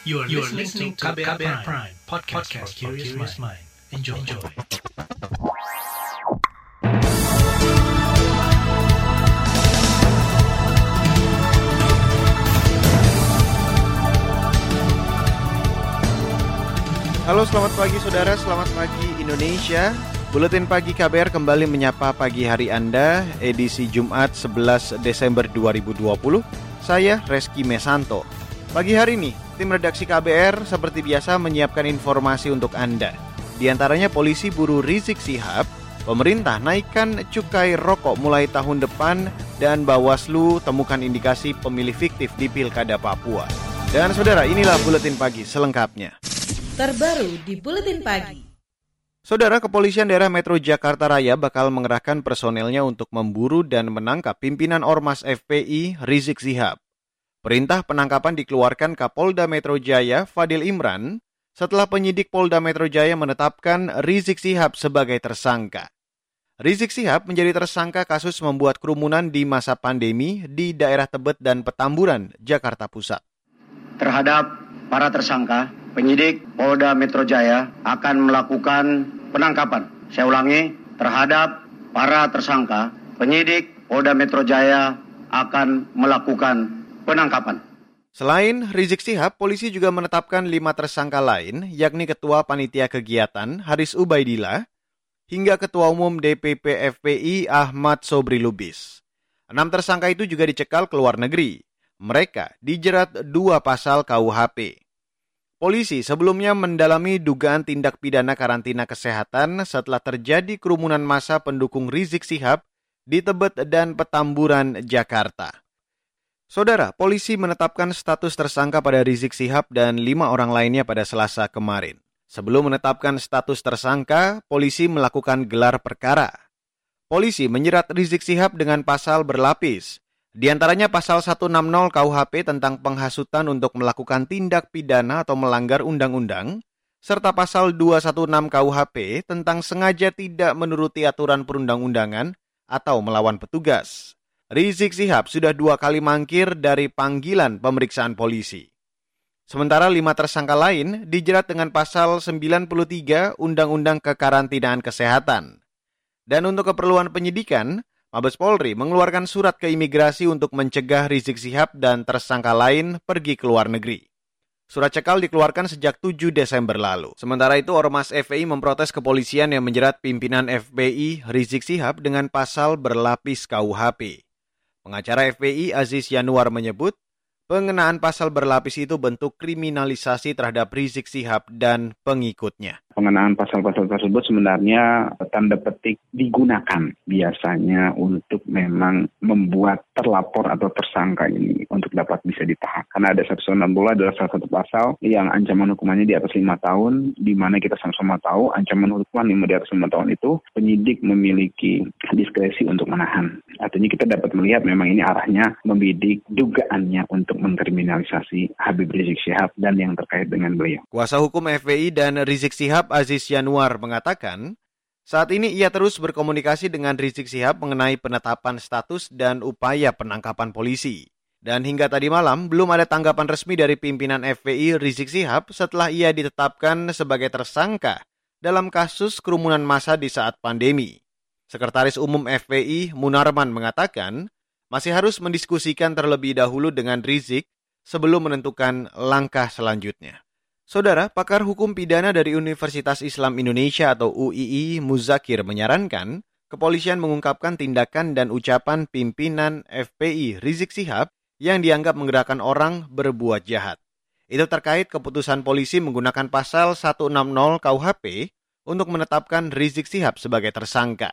You are, you are listening to KBR, KBR Prime, Prime podcast, podcast for curious mind. Enjoy. Enjoy. Halo selamat pagi saudara, selamat pagi Indonesia Buletin Pagi KBR kembali menyapa pagi hari Anda Edisi Jumat 11 Desember 2020 Saya Reski Mesanto Pagi hari ini, tim redaksi KBR seperti biasa menyiapkan informasi untuk Anda Di antaranya polisi buru Rizik Sihab Pemerintah naikkan cukai rokok mulai tahun depan Dan Bawaslu temukan indikasi pemilih fiktif di Pilkada Papua Dan saudara, inilah Buletin Pagi selengkapnya terbaru di Buletin Pagi. Saudara Kepolisian Daerah Metro Jakarta Raya bakal mengerahkan personelnya untuk memburu dan menangkap pimpinan Ormas FPI Rizik Sihab. Perintah penangkapan dikeluarkan Kapolda Metro Jaya Fadil Imran setelah penyidik Polda Metro Jaya menetapkan Rizik Sihab sebagai tersangka. Rizik Sihab menjadi tersangka kasus membuat kerumunan di masa pandemi di daerah Tebet dan Petamburan, Jakarta Pusat. Terhadap para tersangka, penyidik Polda Metro Jaya akan melakukan penangkapan. Saya ulangi, terhadap para tersangka, penyidik Polda Metro Jaya akan melakukan penangkapan. Selain Rizik Sihab, polisi juga menetapkan lima tersangka lain, yakni Ketua Panitia Kegiatan Haris Ubaidillah, hingga Ketua Umum DPP FPI Ahmad Sobri Lubis. Enam tersangka itu juga dicekal ke luar negeri. Mereka dijerat dua pasal KUHP. Polisi sebelumnya mendalami dugaan tindak pidana karantina kesehatan setelah terjadi kerumunan massa pendukung Rizik Sihab di Tebet dan Petamburan, Jakarta. Saudara, polisi menetapkan status tersangka pada Rizik Sihab dan lima orang lainnya pada Selasa kemarin. Sebelum menetapkan status tersangka, polisi melakukan gelar perkara. Polisi menyerat Rizik Sihab dengan pasal berlapis, di antaranya pasal 160 KUHP tentang penghasutan untuk melakukan tindak pidana atau melanggar undang-undang, serta pasal 216 KUHP tentang sengaja tidak menuruti aturan perundang-undangan atau melawan petugas. Rizik Sihab sudah dua kali mangkir dari panggilan pemeriksaan polisi. Sementara lima tersangka lain dijerat dengan pasal 93 Undang-Undang Kekarantinaan Kesehatan. Dan untuk keperluan penyidikan, Mabes Polri mengeluarkan surat ke imigrasi untuk mencegah Rizik Sihab dan tersangka lain pergi ke luar negeri. Surat cekal dikeluarkan sejak 7 Desember lalu. Sementara itu, Ormas FPI memprotes kepolisian yang menjerat pimpinan FPI Rizik Sihab dengan pasal berlapis KUHP. Pengacara FPI Aziz Yanuar menyebut, Pengenaan pasal berlapis itu bentuk kriminalisasi terhadap Rizik Sihab dan pengikutnya. Pengenaan pasal-pasal tersebut sebenarnya tanda petik digunakan biasanya untuk memang membuat terlapor atau tersangka ini untuk dapat bisa ditahan. Karena ada 160 adalah salah satu pasal yang ancaman hukumannya di atas lima tahun, di mana kita sama-sama tahu ancaman hukuman lima di atas lima tahun itu penyidik memiliki diskresi untuk menahan. Artinya kita dapat melihat memang ini arahnya membidik dugaannya untuk mengkriminalisasi Habib Rizik Syihab dan yang terkait dengan beliau. Kuasa hukum FPI dan Rizik Syihab Aziz Yanuar mengatakan, saat ini ia terus berkomunikasi dengan Rizik Syihab mengenai penetapan status dan upaya penangkapan polisi. Dan hingga tadi malam belum ada tanggapan resmi dari pimpinan FPI Rizik Syihab setelah ia ditetapkan sebagai tersangka dalam kasus kerumunan massa di saat pandemi. Sekretaris Umum FPI Munarman mengatakan, masih harus mendiskusikan terlebih dahulu dengan Rizik sebelum menentukan langkah selanjutnya. Saudara, pakar hukum pidana dari Universitas Islam Indonesia atau UII Muzakir menyarankan kepolisian mengungkapkan tindakan dan ucapan pimpinan FPI Rizik Sihab yang dianggap menggerakkan orang berbuat jahat. Itu terkait keputusan polisi menggunakan pasal 160 KUHP untuk menetapkan Rizik Sihab sebagai tersangka.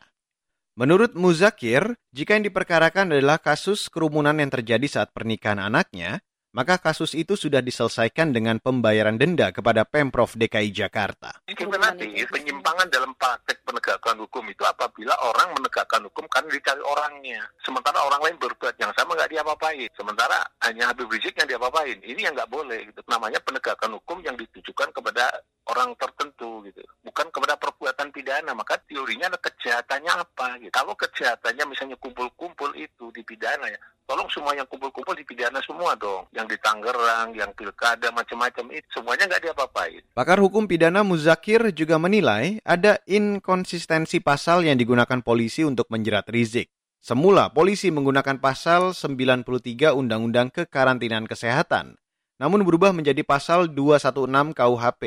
Menurut Muzakir, jika yang diperkarakan adalah kasus kerumunan yang terjadi saat pernikahan anaknya, maka kasus itu sudah diselesaikan dengan pembayaran denda kepada Pemprov DKI Jakarta. Sistematis penyimpangan dalam praktek penegakan hukum itu apabila orang menegakkan hukum karena dicari orangnya. Sementara orang lain berbuat yang sama nggak diapa-apain. Sementara hanya Habib Rizik yang diapa-apain. Ini yang nggak boleh. Gitu. Namanya penegakan hukum yang ditujukan kepada orang tertentu gitu bukan kepada perbuatan pidana maka teorinya ada kejahatannya apa? Gitu. Kalau kejahatannya misalnya kumpul-kumpul itu dipidana ya, tolong semua yang kumpul-kumpul dipidana semua dong. Yang di Tangerang, yang pilkada, macam-macam itu, semuanya nggak diapa-apain. Pakar hukum pidana Muzakir juga menilai ada inkonsistensi pasal yang digunakan polisi untuk menjerat Rizik. Semula, polisi menggunakan pasal 93 Undang-Undang Kekarantinaan Kesehatan, namun berubah menjadi pasal 216 KUHP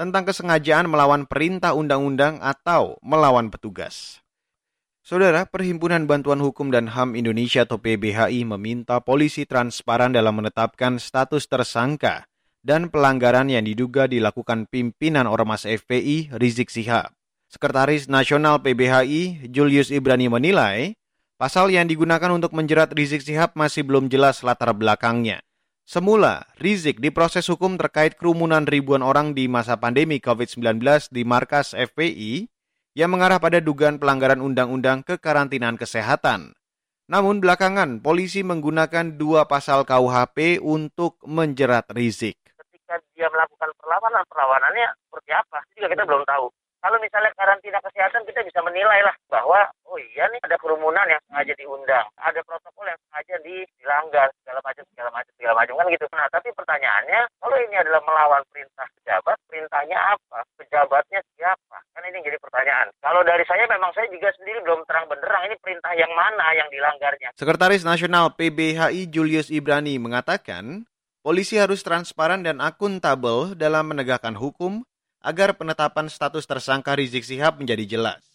tentang kesengajaan melawan perintah undang-undang atau melawan petugas. Saudara, Perhimpunan Bantuan Hukum dan HAM Indonesia atau PBHI meminta polisi transparan dalam menetapkan status tersangka dan pelanggaran yang diduga dilakukan pimpinan Ormas FPI Rizik Sihab. Sekretaris Nasional PBHI Julius Ibrani menilai, pasal yang digunakan untuk menjerat Rizik Sihab masih belum jelas latar belakangnya. Semula, Rizik diproses hukum terkait kerumunan ribuan orang di masa pandemi COVID-19 di markas FPI yang mengarah pada dugaan pelanggaran undang-undang kekarantinaan kesehatan. Namun belakangan, polisi menggunakan dua pasal KUHP untuk menjerat Rizik. Ketika dia melakukan perlawanan, perlawanannya seperti apa? Juga kita belum tahu. Kalau misalnya karantina kesehatan kita bisa menilai lah bahwa oh iya nih ada kerumunan yang sengaja diundang, ada protokol yang sengaja dilanggar segala macam segala macam segala macam kan gitu. Nah tapi pertanyaannya kalau ini adalah melawan perintah pejabat, perintahnya apa? Pejabatnya siapa? Kan ini jadi pertanyaan. Kalau dari saya memang saya juga sendiri belum terang benderang ini perintah yang mana yang dilanggarnya. Sekretaris Nasional PBHI Julius Ibrani mengatakan, polisi harus transparan dan akuntabel dalam menegakkan hukum agar penetapan status tersangka Rizik Sihab menjadi jelas.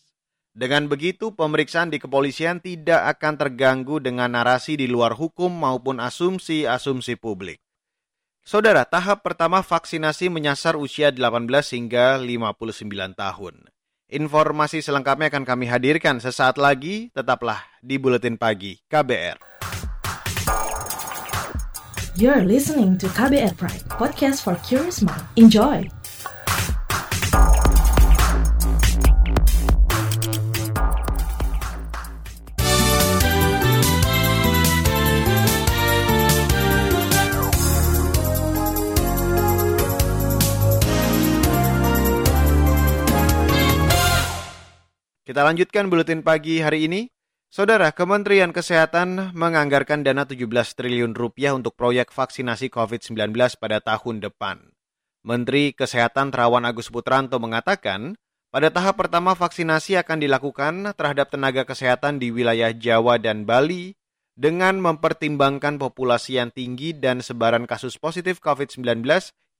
Dengan begitu, pemeriksaan di kepolisian tidak akan terganggu dengan narasi di luar hukum maupun asumsi-asumsi publik. Saudara, tahap pertama vaksinasi menyasar usia 18 hingga 59 tahun. Informasi selengkapnya akan kami hadirkan sesaat lagi, tetaplah di Buletin Pagi KBR. You're listening to KBR Pride, podcast for curious mind. Enjoy! Kita lanjutkan buletin pagi hari ini. Saudara, Kementerian Kesehatan menganggarkan dana 17 triliun rupiah untuk proyek vaksinasi COVID-19 pada tahun depan. Menteri Kesehatan Terawan Agus Putranto mengatakan, pada tahap pertama vaksinasi akan dilakukan terhadap tenaga kesehatan di wilayah Jawa dan Bali dengan mempertimbangkan populasi yang tinggi dan sebaran kasus positif COVID-19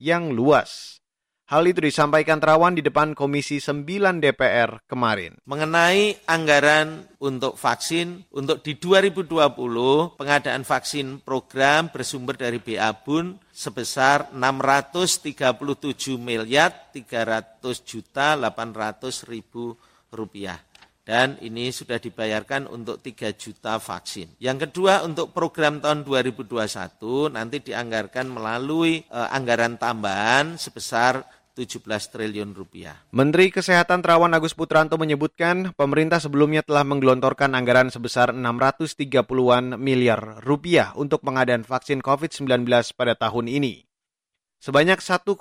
yang luas. Hal itu disampaikan Terawan di depan Komisi 9 DPR kemarin. Mengenai anggaran untuk vaksin, untuk di 2020 pengadaan vaksin program bersumber dari BABUN sebesar 637 miliar 300 juta 800 ribu rupiah dan ini sudah dibayarkan untuk 3 juta vaksin. Yang kedua untuk program tahun 2021 nanti dianggarkan melalui eh, anggaran tambahan sebesar 17 triliun rupiah. Menteri Kesehatan Terawan Agus Putranto menyebutkan pemerintah sebelumnya telah menggelontorkan anggaran sebesar 630-an miliar rupiah untuk pengadaan vaksin COVID-19 pada tahun ini. Sebanyak 1,2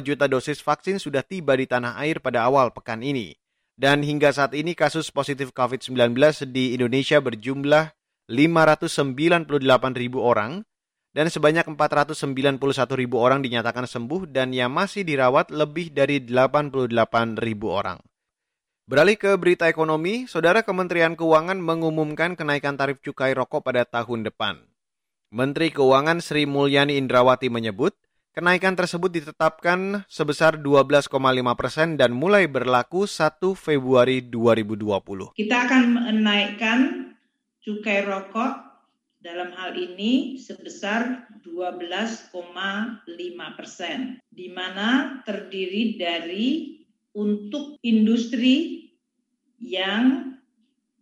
juta dosis vaksin sudah tiba di tanah air pada awal pekan ini. Dan hingga saat ini kasus positif COVID-19 di Indonesia berjumlah 598 ribu orang dan sebanyak 491 ribu orang dinyatakan sembuh dan yang masih dirawat lebih dari 88 ribu orang. Beralih ke berita ekonomi, Saudara Kementerian Keuangan mengumumkan kenaikan tarif cukai rokok pada tahun depan. Menteri Keuangan Sri Mulyani Indrawati menyebut, kenaikan tersebut ditetapkan sebesar 12,5 persen dan mulai berlaku 1 Februari 2020. Kita akan menaikkan cukai rokok dalam hal ini sebesar 12,5 persen, di mana terdiri dari untuk industri yang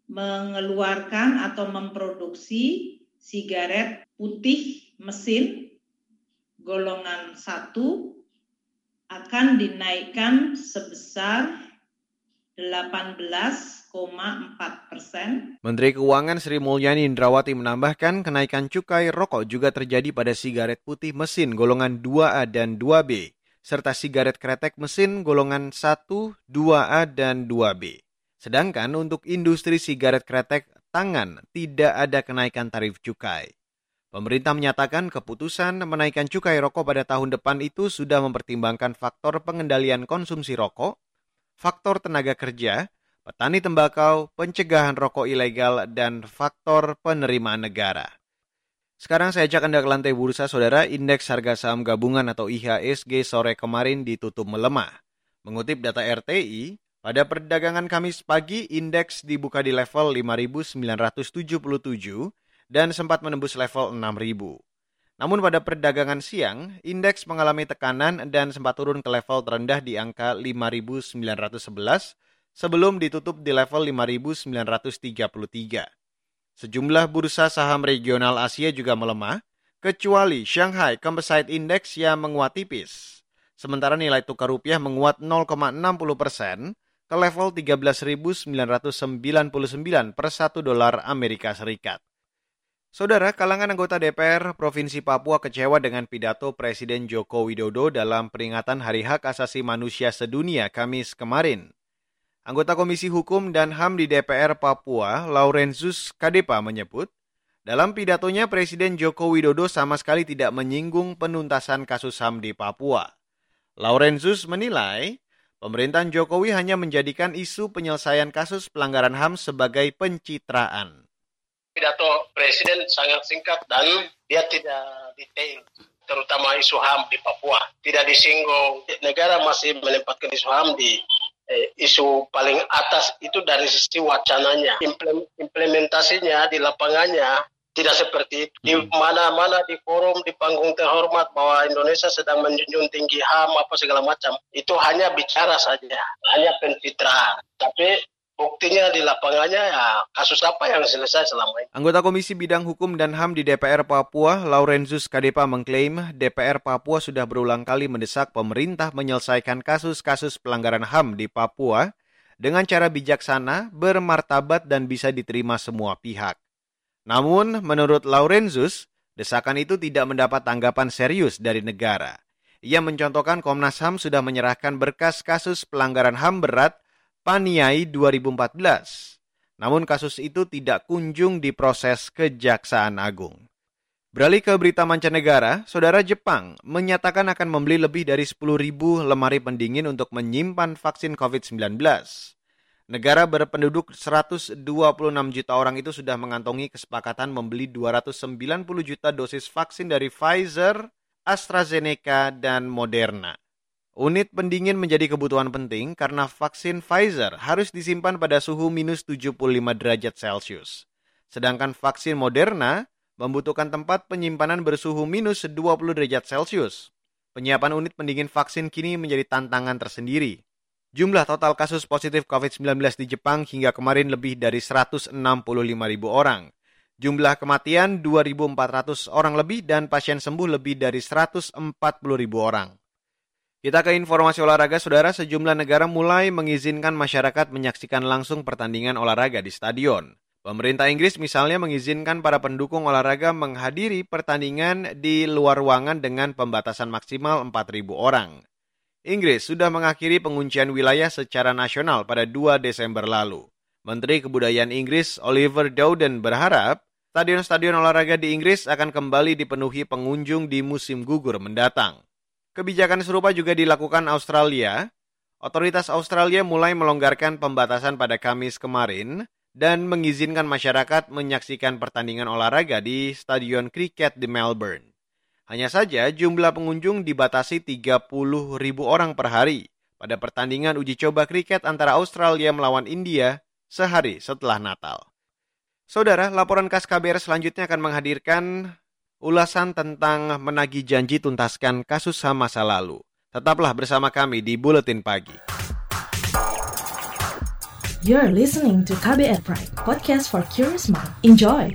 mengeluarkan atau memproduksi sigaret putih mesin golongan 1 akan dinaikkan sebesar 18 persen. Menteri Keuangan Sri Mulyani Indrawati menambahkan kenaikan cukai rokok juga terjadi pada sigaret putih mesin golongan 2A dan 2B serta sigaret kretek mesin golongan 1, 2A, dan 2B. Sedangkan untuk industri sigaret kretek tangan tidak ada kenaikan tarif cukai. Pemerintah menyatakan keputusan menaikkan cukai rokok pada tahun depan itu sudah mempertimbangkan faktor pengendalian konsumsi rokok, faktor tenaga kerja, petani tembakau, pencegahan rokok ilegal, dan faktor penerimaan negara. Sekarang saya ajak Anda ke lantai bursa, saudara. Indeks harga saham gabungan atau IHSG sore kemarin ditutup melemah. Mengutip data RTI, pada perdagangan Kamis pagi, indeks dibuka di level 5.977 dan sempat menembus level 6.000. Namun pada perdagangan siang, indeks mengalami tekanan dan sempat turun ke level terendah di angka 5.911 sebelum ditutup di level 5.933. Sejumlah bursa saham regional Asia juga melemah, kecuali Shanghai Composite Index yang menguat tipis. Sementara nilai tukar rupiah menguat 0,60 persen ke level 13.999 per 1 dolar Amerika Serikat. Saudara, kalangan anggota DPR Provinsi Papua kecewa dengan pidato Presiden Joko Widodo dalam peringatan Hari Hak Asasi Manusia Sedunia Kamis kemarin. Anggota Komisi Hukum dan HAM di DPR Papua, Laurenzus Kadepa menyebut, dalam pidatonya Presiden Joko Widodo sama sekali tidak menyinggung penuntasan kasus HAM di Papua. Laurenzus menilai, pemerintahan Jokowi hanya menjadikan isu penyelesaian kasus pelanggaran HAM sebagai pencitraan pidato presiden sangat singkat dan dia tidak detail terutama isu HAM di Papua. Tidak disinggung. Negara masih menempatkan isu HAM di eh, isu paling atas itu dari sisi wacananya. Implementasinya di lapangannya tidak seperti itu. Di mana-mana di forum, di panggung terhormat bahwa Indonesia sedang menjunjung tinggi HAM apa segala macam. Itu hanya bicara saja, hanya pencitraan. Tapi buktinya di lapangannya ya kasus apa yang selesai selama ini. Anggota Komisi Bidang Hukum dan HAM di DPR Papua, Laurenzus Kadepa mengklaim DPR Papua sudah berulang kali mendesak pemerintah menyelesaikan kasus-kasus pelanggaran HAM di Papua dengan cara bijaksana, bermartabat dan bisa diterima semua pihak. Namun, menurut Laurenzus, desakan itu tidak mendapat tanggapan serius dari negara. Ia mencontohkan Komnas HAM sudah menyerahkan berkas kasus pelanggaran HAM berat Paniai 2014. Namun kasus itu tidak kunjung diproses Kejaksaan Agung. Beralih ke berita mancanegara, saudara Jepang menyatakan akan membeli lebih dari 10.000 lemari pendingin untuk menyimpan vaksin COVID-19. Negara berpenduduk 126 juta orang itu sudah mengantongi kesepakatan membeli 290 juta dosis vaksin dari Pfizer, AstraZeneca, dan Moderna. Unit pendingin menjadi kebutuhan penting karena vaksin Pfizer harus disimpan pada suhu minus 75 derajat Celcius. Sedangkan vaksin Moderna membutuhkan tempat penyimpanan bersuhu minus 20 derajat Celcius. Penyiapan unit pendingin vaksin kini menjadi tantangan tersendiri. Jumlah total kasus positif COVID-19 di Jepang hingga kemarin lebih dari 165 ribu orang. Jumlah kematian 2.400 orang lebih dan pasien sembuh lebih dari 140 ribu orang. Kita ke informasi olahraga, saudara. Sejumlah negara mulai mengizinkan masyarakat menyaksikan langsung pertandingan olahraga di stadion. Pemerintah Inggris misalnya mengizinkan para pendukung olahraga menghadiri pertandingan di luar ruangan dengan pembatasan maksimal 4.000 orang. Inggris sudah mengakhiri penguncian wilayah secara nasional pada 2 Desember lalu. Menteri Kebudayaan Inggris Oliver Dowden berharap stadion-stadion olahraga di Inggris akan kembali dipenuhi pengunjung di musim gugur mendatang. Kebijakan serupa juga dilakukan Australia. Otoritas Australia mulai melonggarkan pembatasan pada Kamis kemarin dan mengizinkan masyarakat menyaksikan pertandingan olahraga di Stadion Kriket di Melbourne. Hanya saja jumlah pengunjung dibatasi 30 ribu orang per hari pada pertandingan uji coba kriket antara Australia melawan India sehari setelah Natal. Saudara, laporan khas KBR selanjutnya akan menghadirkan ulasan tentang menagih janji tuntaskan kasus HAM masa lalu. Tetaplah bersama kami di Buletin Pagi. You're listening to KBR Pride, podcast for curious mind. Enjoy!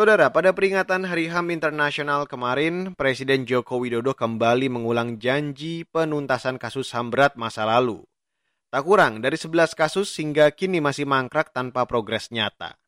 Saudara, pada peringatan Hari HAM Internasional kemarin, Presiden Joko Widodo kembali mengulang janji penuntasan kasus HAM berat masa lalu. Tak kurang dari 11 kasus hingga kini masih mangkrak tanpa progres nyata.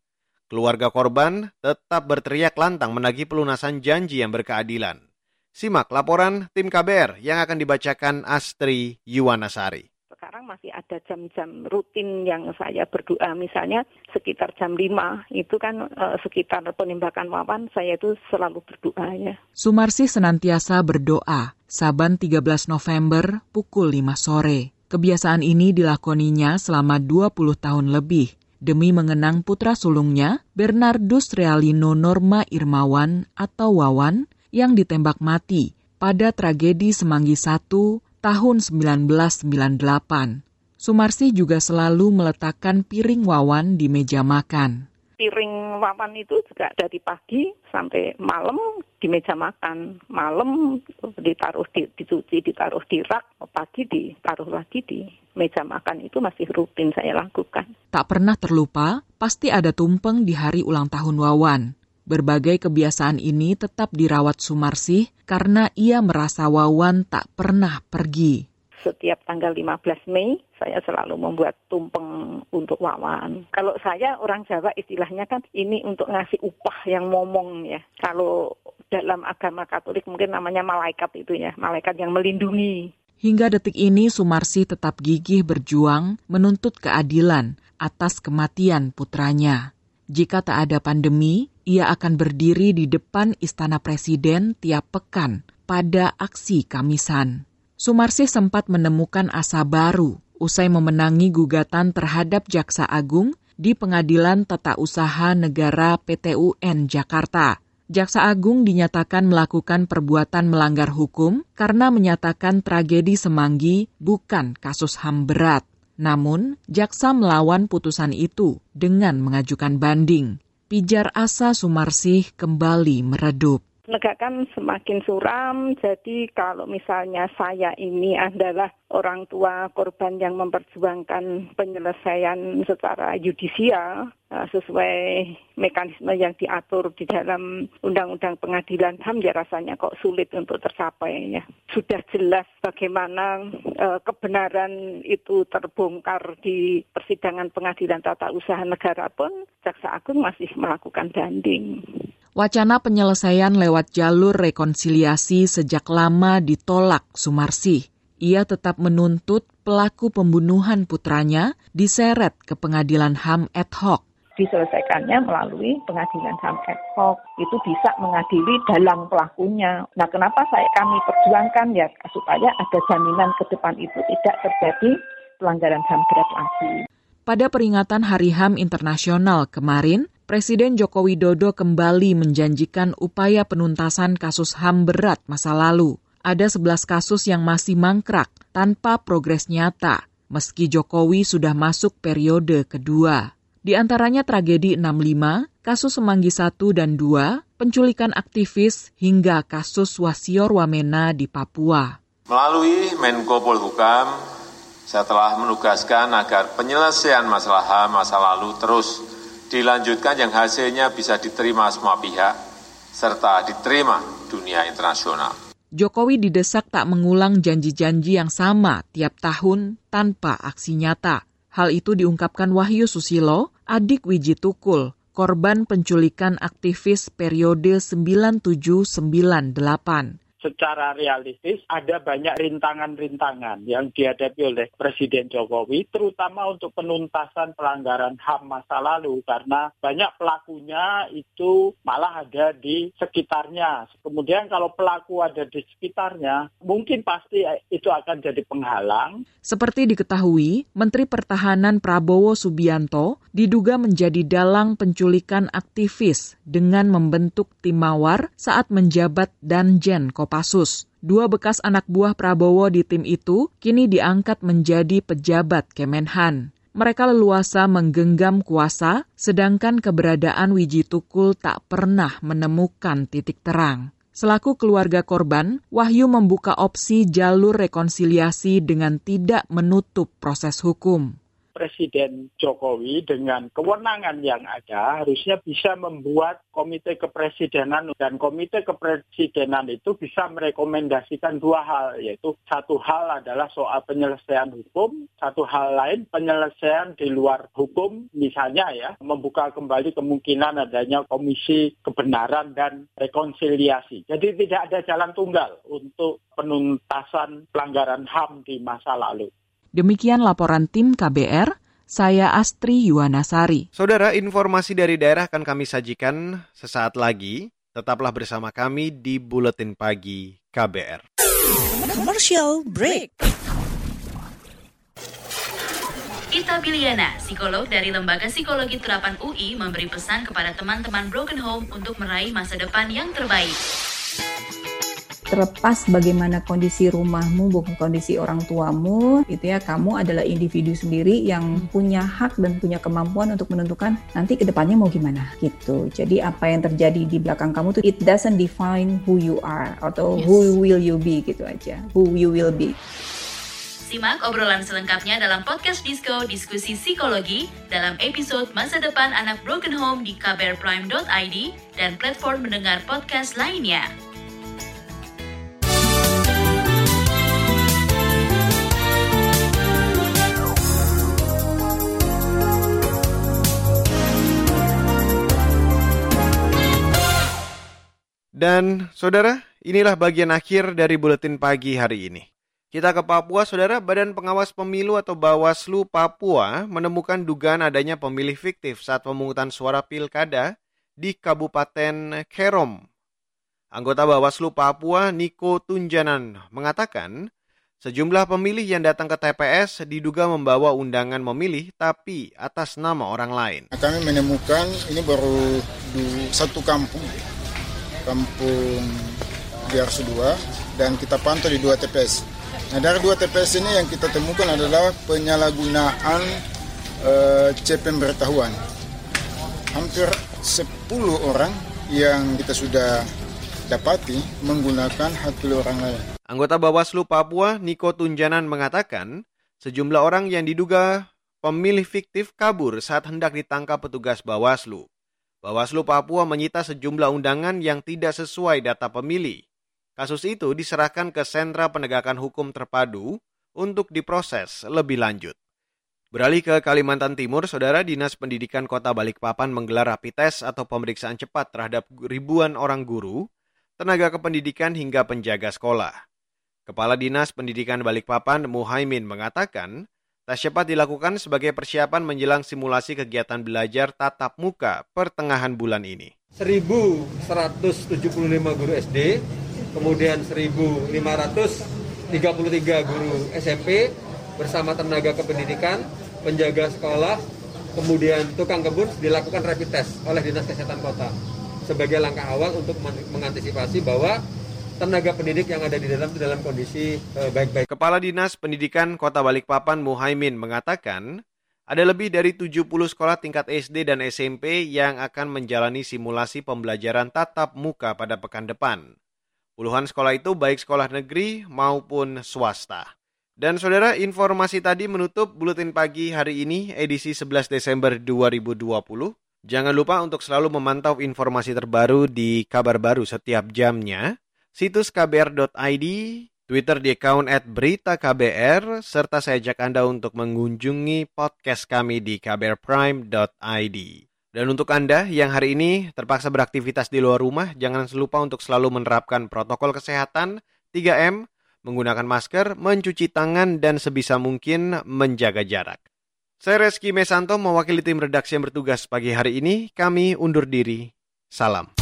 Keluarga korban tetap berteriak lantang menagih pelunasan janji yang berkeadilan. Simak laporan tim KBR yang akan dibacakan Astri Yuwanasari sekarang masih ada jam-jam rutin yang saya berdoa misalnya sekitar jam 5 itu kan e, sekitar penembakan Wawan saya itu selalu berdoa ya. Sumarsi senantiasa berdoa saban 13 November pukul 5 sore. Kebiasaan ini dilakoninya selama 20 tahun lebih demi mengenang putra sulungnya Bernardus Realino Norma Irmawan atau Wawan yang ditembak mati pada tragedi Semanggi 1 tahun 1998. Sumarsi juga selalu meletakkan piring wawan di meja makan. Piring wawan itu juga dari pagi sampai malam di meja makan. Malam ditaruh di, dicuci, ditaruh di rak, pagi ditaruh lagi di meja makan itu masih rutin saya lakukan. Tak pernah terlupa, pasti ada tumpeng di hari ulang tahun Wawan. Berbagai kebiasaan ini tetap dirawat Sumarsih karena ia merasa Wawan tak pernah pergi. Setiap tanggal 15 Mei, saya selalu membuat tumpeng untuk Wawan. Kalau saya orang Jawa istilahnya kan ini untuk ngasih upah yang ngomong ya. Kalau dalam agama Katolik mungkin namanya malaikat itu ya, malaikat yang melindungi. Hingga detik ini Sumarsi tetap gigih berjuang menuntut keadilan atas kematian putranya. Jika tak ada pandemi, ia akan berdiri di depan Istana Presiden tiap pekan pada aksi Kamisan. Sumarsi sempat menemukan asa baru usai memenangi gugatan terhadap Jaksa Agung di Pengadilan Tata Usaha Negara PTUN Jakarta. Jaksa Agung dinyatakan melakukan perbuatan melanggar hukum karena menyatakan tragedi Semanggi bukan kasus HAM berat. Namun, jaksa melawan putusan itu dengan mengajukan banding. Pijar asa Sumarsih kembali meredup penegakan semakin suram. Jadi kalau misalnya saya ini adalah orang tua korban yang memperjuangkan penyelesaian secara yudisial eh, sesuai mekanisme yang diatur di dalam Undang-Undang Pengadilan HAM ya rasanya kok sulit untuk tercapai ya. Sudah jelas bagaimana uh, kebenaran itu terbongkar di persidangan Pengadilan Tata Usaha Negara pun Jaksa Agung masih melakukan banding. Wacana penyelesaian lewat jalur rekonsiliasi sejak lama ditolak Sumarsi. Ia tetap menuntut pelaku pembunuhan putranya diseret ke pengadilan HAM ad hoc diselesaikannya melalui pengadilan HAM ad hoc. Itu bisa mengadili dalam pelakunya. Nah, kenapa saya kami perjuangkan ya supaya ada jaminan ke depan itu tidak terjadi pelanggaran HAM berat lagi. Pada peringatan Hari HAM Internasional kemarin, Presiden Joko Widodo kembali menjanjikan upaya penuntasan kasus HAM berat masa lalu. Ada 11 kasus yang masih mangkrak tanpa progres nyata, meski Jokowi sudah masuk periode kedua. Di antaranya tragedi 65, kasus Semanggi 1 dan 2, penculikan aktivis, hingga kasus Wasior Wamena di Papua. Melalui Menko Polhukam, saya telah menugaskan agar penyelesaian masalah HAM masa lalu terus dilanjutkan yang hasilnya bisa diterima semua pihak serta diterima dunia internasional. Jokowi didesak tak mengulang janji-janji yang sama tiap tahun tanpa aksi nyata. Hal itu diungkapkan Wahyu Susilo, adik Wiji Tukul, korban penculikan aktivis periode 9798 secara realistis ada banyak rintangan-rintangan yang dihadapi oleh Presiden Jokowi, terutama untuk penuntasan pelanggaran HAM masa lalu, karena banyak pelakunya itu malah ada di sekitarnya. Kemudian kalau pelaku ada di sekitarnya, mungkin pasti itu akan jadi penghalang. Seperti diketahui, Menteri Pertahanan Prabowo Subianto diduga menjadi dalang penculikan aktivis dengan membentuk tim mawar saat menjabat Danjen Kopassus Kopassus. Dua bekas anak buah Prabowo di tim itu kini diangkat menjadi pejabat Kemenhan. Mereka leluasa menggenggam kuasa, sedangkan keberadaan Wiji Tukul tak pernah menemukan titik terang. Selaku keluarga korban, Wahyu membuka opsi jalur rekonsiliasi dengan tidak menutup proses hukum. Presiden Jokowi dengan kewenangan yang ada harusnya bisa membuat komite kepresidenan dan komite kepresidenan itu bisa merekomendasikan dua hal yaitu satu hal adalah soal penyelesaian hukum, satu hal lain penyelesaian di luar hukum misalnya ya membuka kembali kemungkinan adanya komisi kebenaran dan rekonsiliasi. Jadi tidak ada jalan tunggal untuk penuntasan pelanggaran HAM di masa lalu. Demikian laporan tim KBR, saya Astri Yuwanasari. Saudara, informasi dari daerah akan kami sajikan sesaat lagi. Tetaplah bersama kami di Buletin Pagi KBR. Commercial break. Ita Biliana, psikolog dari Lembaga Psikologi Terapan UI, memberi pesan kepada teman-teman Broken Home untuk meraih masa depan yang terbaik terlepas bagaimana kondisi rumahmu, bukan kondisi orang tuamu, itu ya kamu adalah individu sendiri yang punya hak dan punya kemampuan untuk menentukan nanti ke depannya mau gimana gitu. Jadi apa yang terjadi di belakang kamu tuh it doesn't define who you are atau yes. who will you be gitu aja, who you will be. Simak obrolan selengkapnya dalam podcast Disco Diskusi Psikologi dalam episode Masa Depan Anak Broken Home di kbrprime.id dan platform mendengar podcast lainnya. Dan saudara, inilah bagian akhir dari buletin pagi hari ini. Kita ke Papua, saudara. Badan Pengawas Pemilu atau Bawaslu Papua menemukan dugaan adanya pemilih fiktif saat pemungutan suara pilkada di Kabupaten Kerom. Anggota Bawaslu Papua, Niko Tunjanan, mengatakan sejumlah pemilih yang datang ke TPS diduga membawa undangan memilih tapi atas nama orang lain. Kami menemukan ini baru satu kampung kampung Biarsu 2 dan kita pantau di dua TPS. Nah dari dua TPS ini yang kita temukan adalah penyalahgunaan uh, C pemberitahuan. Hampir 10 orang yang kita sudah dapati menggunakan hak pilih orang lain. Anggota Bawaslu Papua, Niko Tunjanan mengatakan, sejumlah orang yang diduga pemilih fiktif kabur saat hendak ditangkap petugas Bawaslu. Bawaslu Papua menyita sejumlah undangan yang tidak sesuai data pemilih. Kasus itu diserahkan ke Sentra Penegakan Hukum Terpadu untuk diproses lebih lanjut. Beralih ke Kalimantan Timur, Saudara Dinas Pendidikan Kota Balikpapan menggelar rapi tes atau pemeriksaan cepat terhadap ribuan orang guru, tenaga kependidikan hingga penjaga sekolah. Kepala Dinas Pendidikan Balikpapan Muhaimin mengatakan, Tes cepat dilakukan sebagai persiapan menjelang simulasi kegiatan belajar tatap muka pertengahan bulan ini. 1.175 guru SD, kemudian 1.533 guru SMP bersama tenaga kependidikan, penjaga sekolah, kemudian tukang kebun dilakukan rapid test oleh Dinas Kesehatan Kota sebagai langkah awal untuk mengantisipasi bahwa tenaga pendidik yang ada di dalam dalam kondisi eh, baik-baik. Uh, Kepala Dinas Pendidikan Kota Balikpapan Muhaimin mengatakan ada lebih dari 70 sekolah tingkat SD dan SMP yang akan menjalani simulasi pembelajaran tatap muka pada pekan depan. Puluhan sekolah itu baik sekolah negeri maupun swasta. Dan saudara, informasi tadi menutup Buletin Pagi hari ini edisi 11 Desember 2020. Jangan lupa untuk selalu memantau informasi terbaru di kabar baru setiap jamnya situs kbr.id, Twitter di account at berita KBR, serta saya ajak Anda untuk mengunjungi podcast kami di kbrprime.id. Dan untuk Anda yang hari ini terpaksa beraktivitas di luar rumah, jangan lupa untuk selalu menerapkan protokol kesehatan 3M, menggunakan masker, mencuci tangan, dan sebisa mungkin menjaga jarak. Saya Reski Mesanto mewakili tim redaksi yang bertugas pagi hari ini. Kami undur diri. Salam.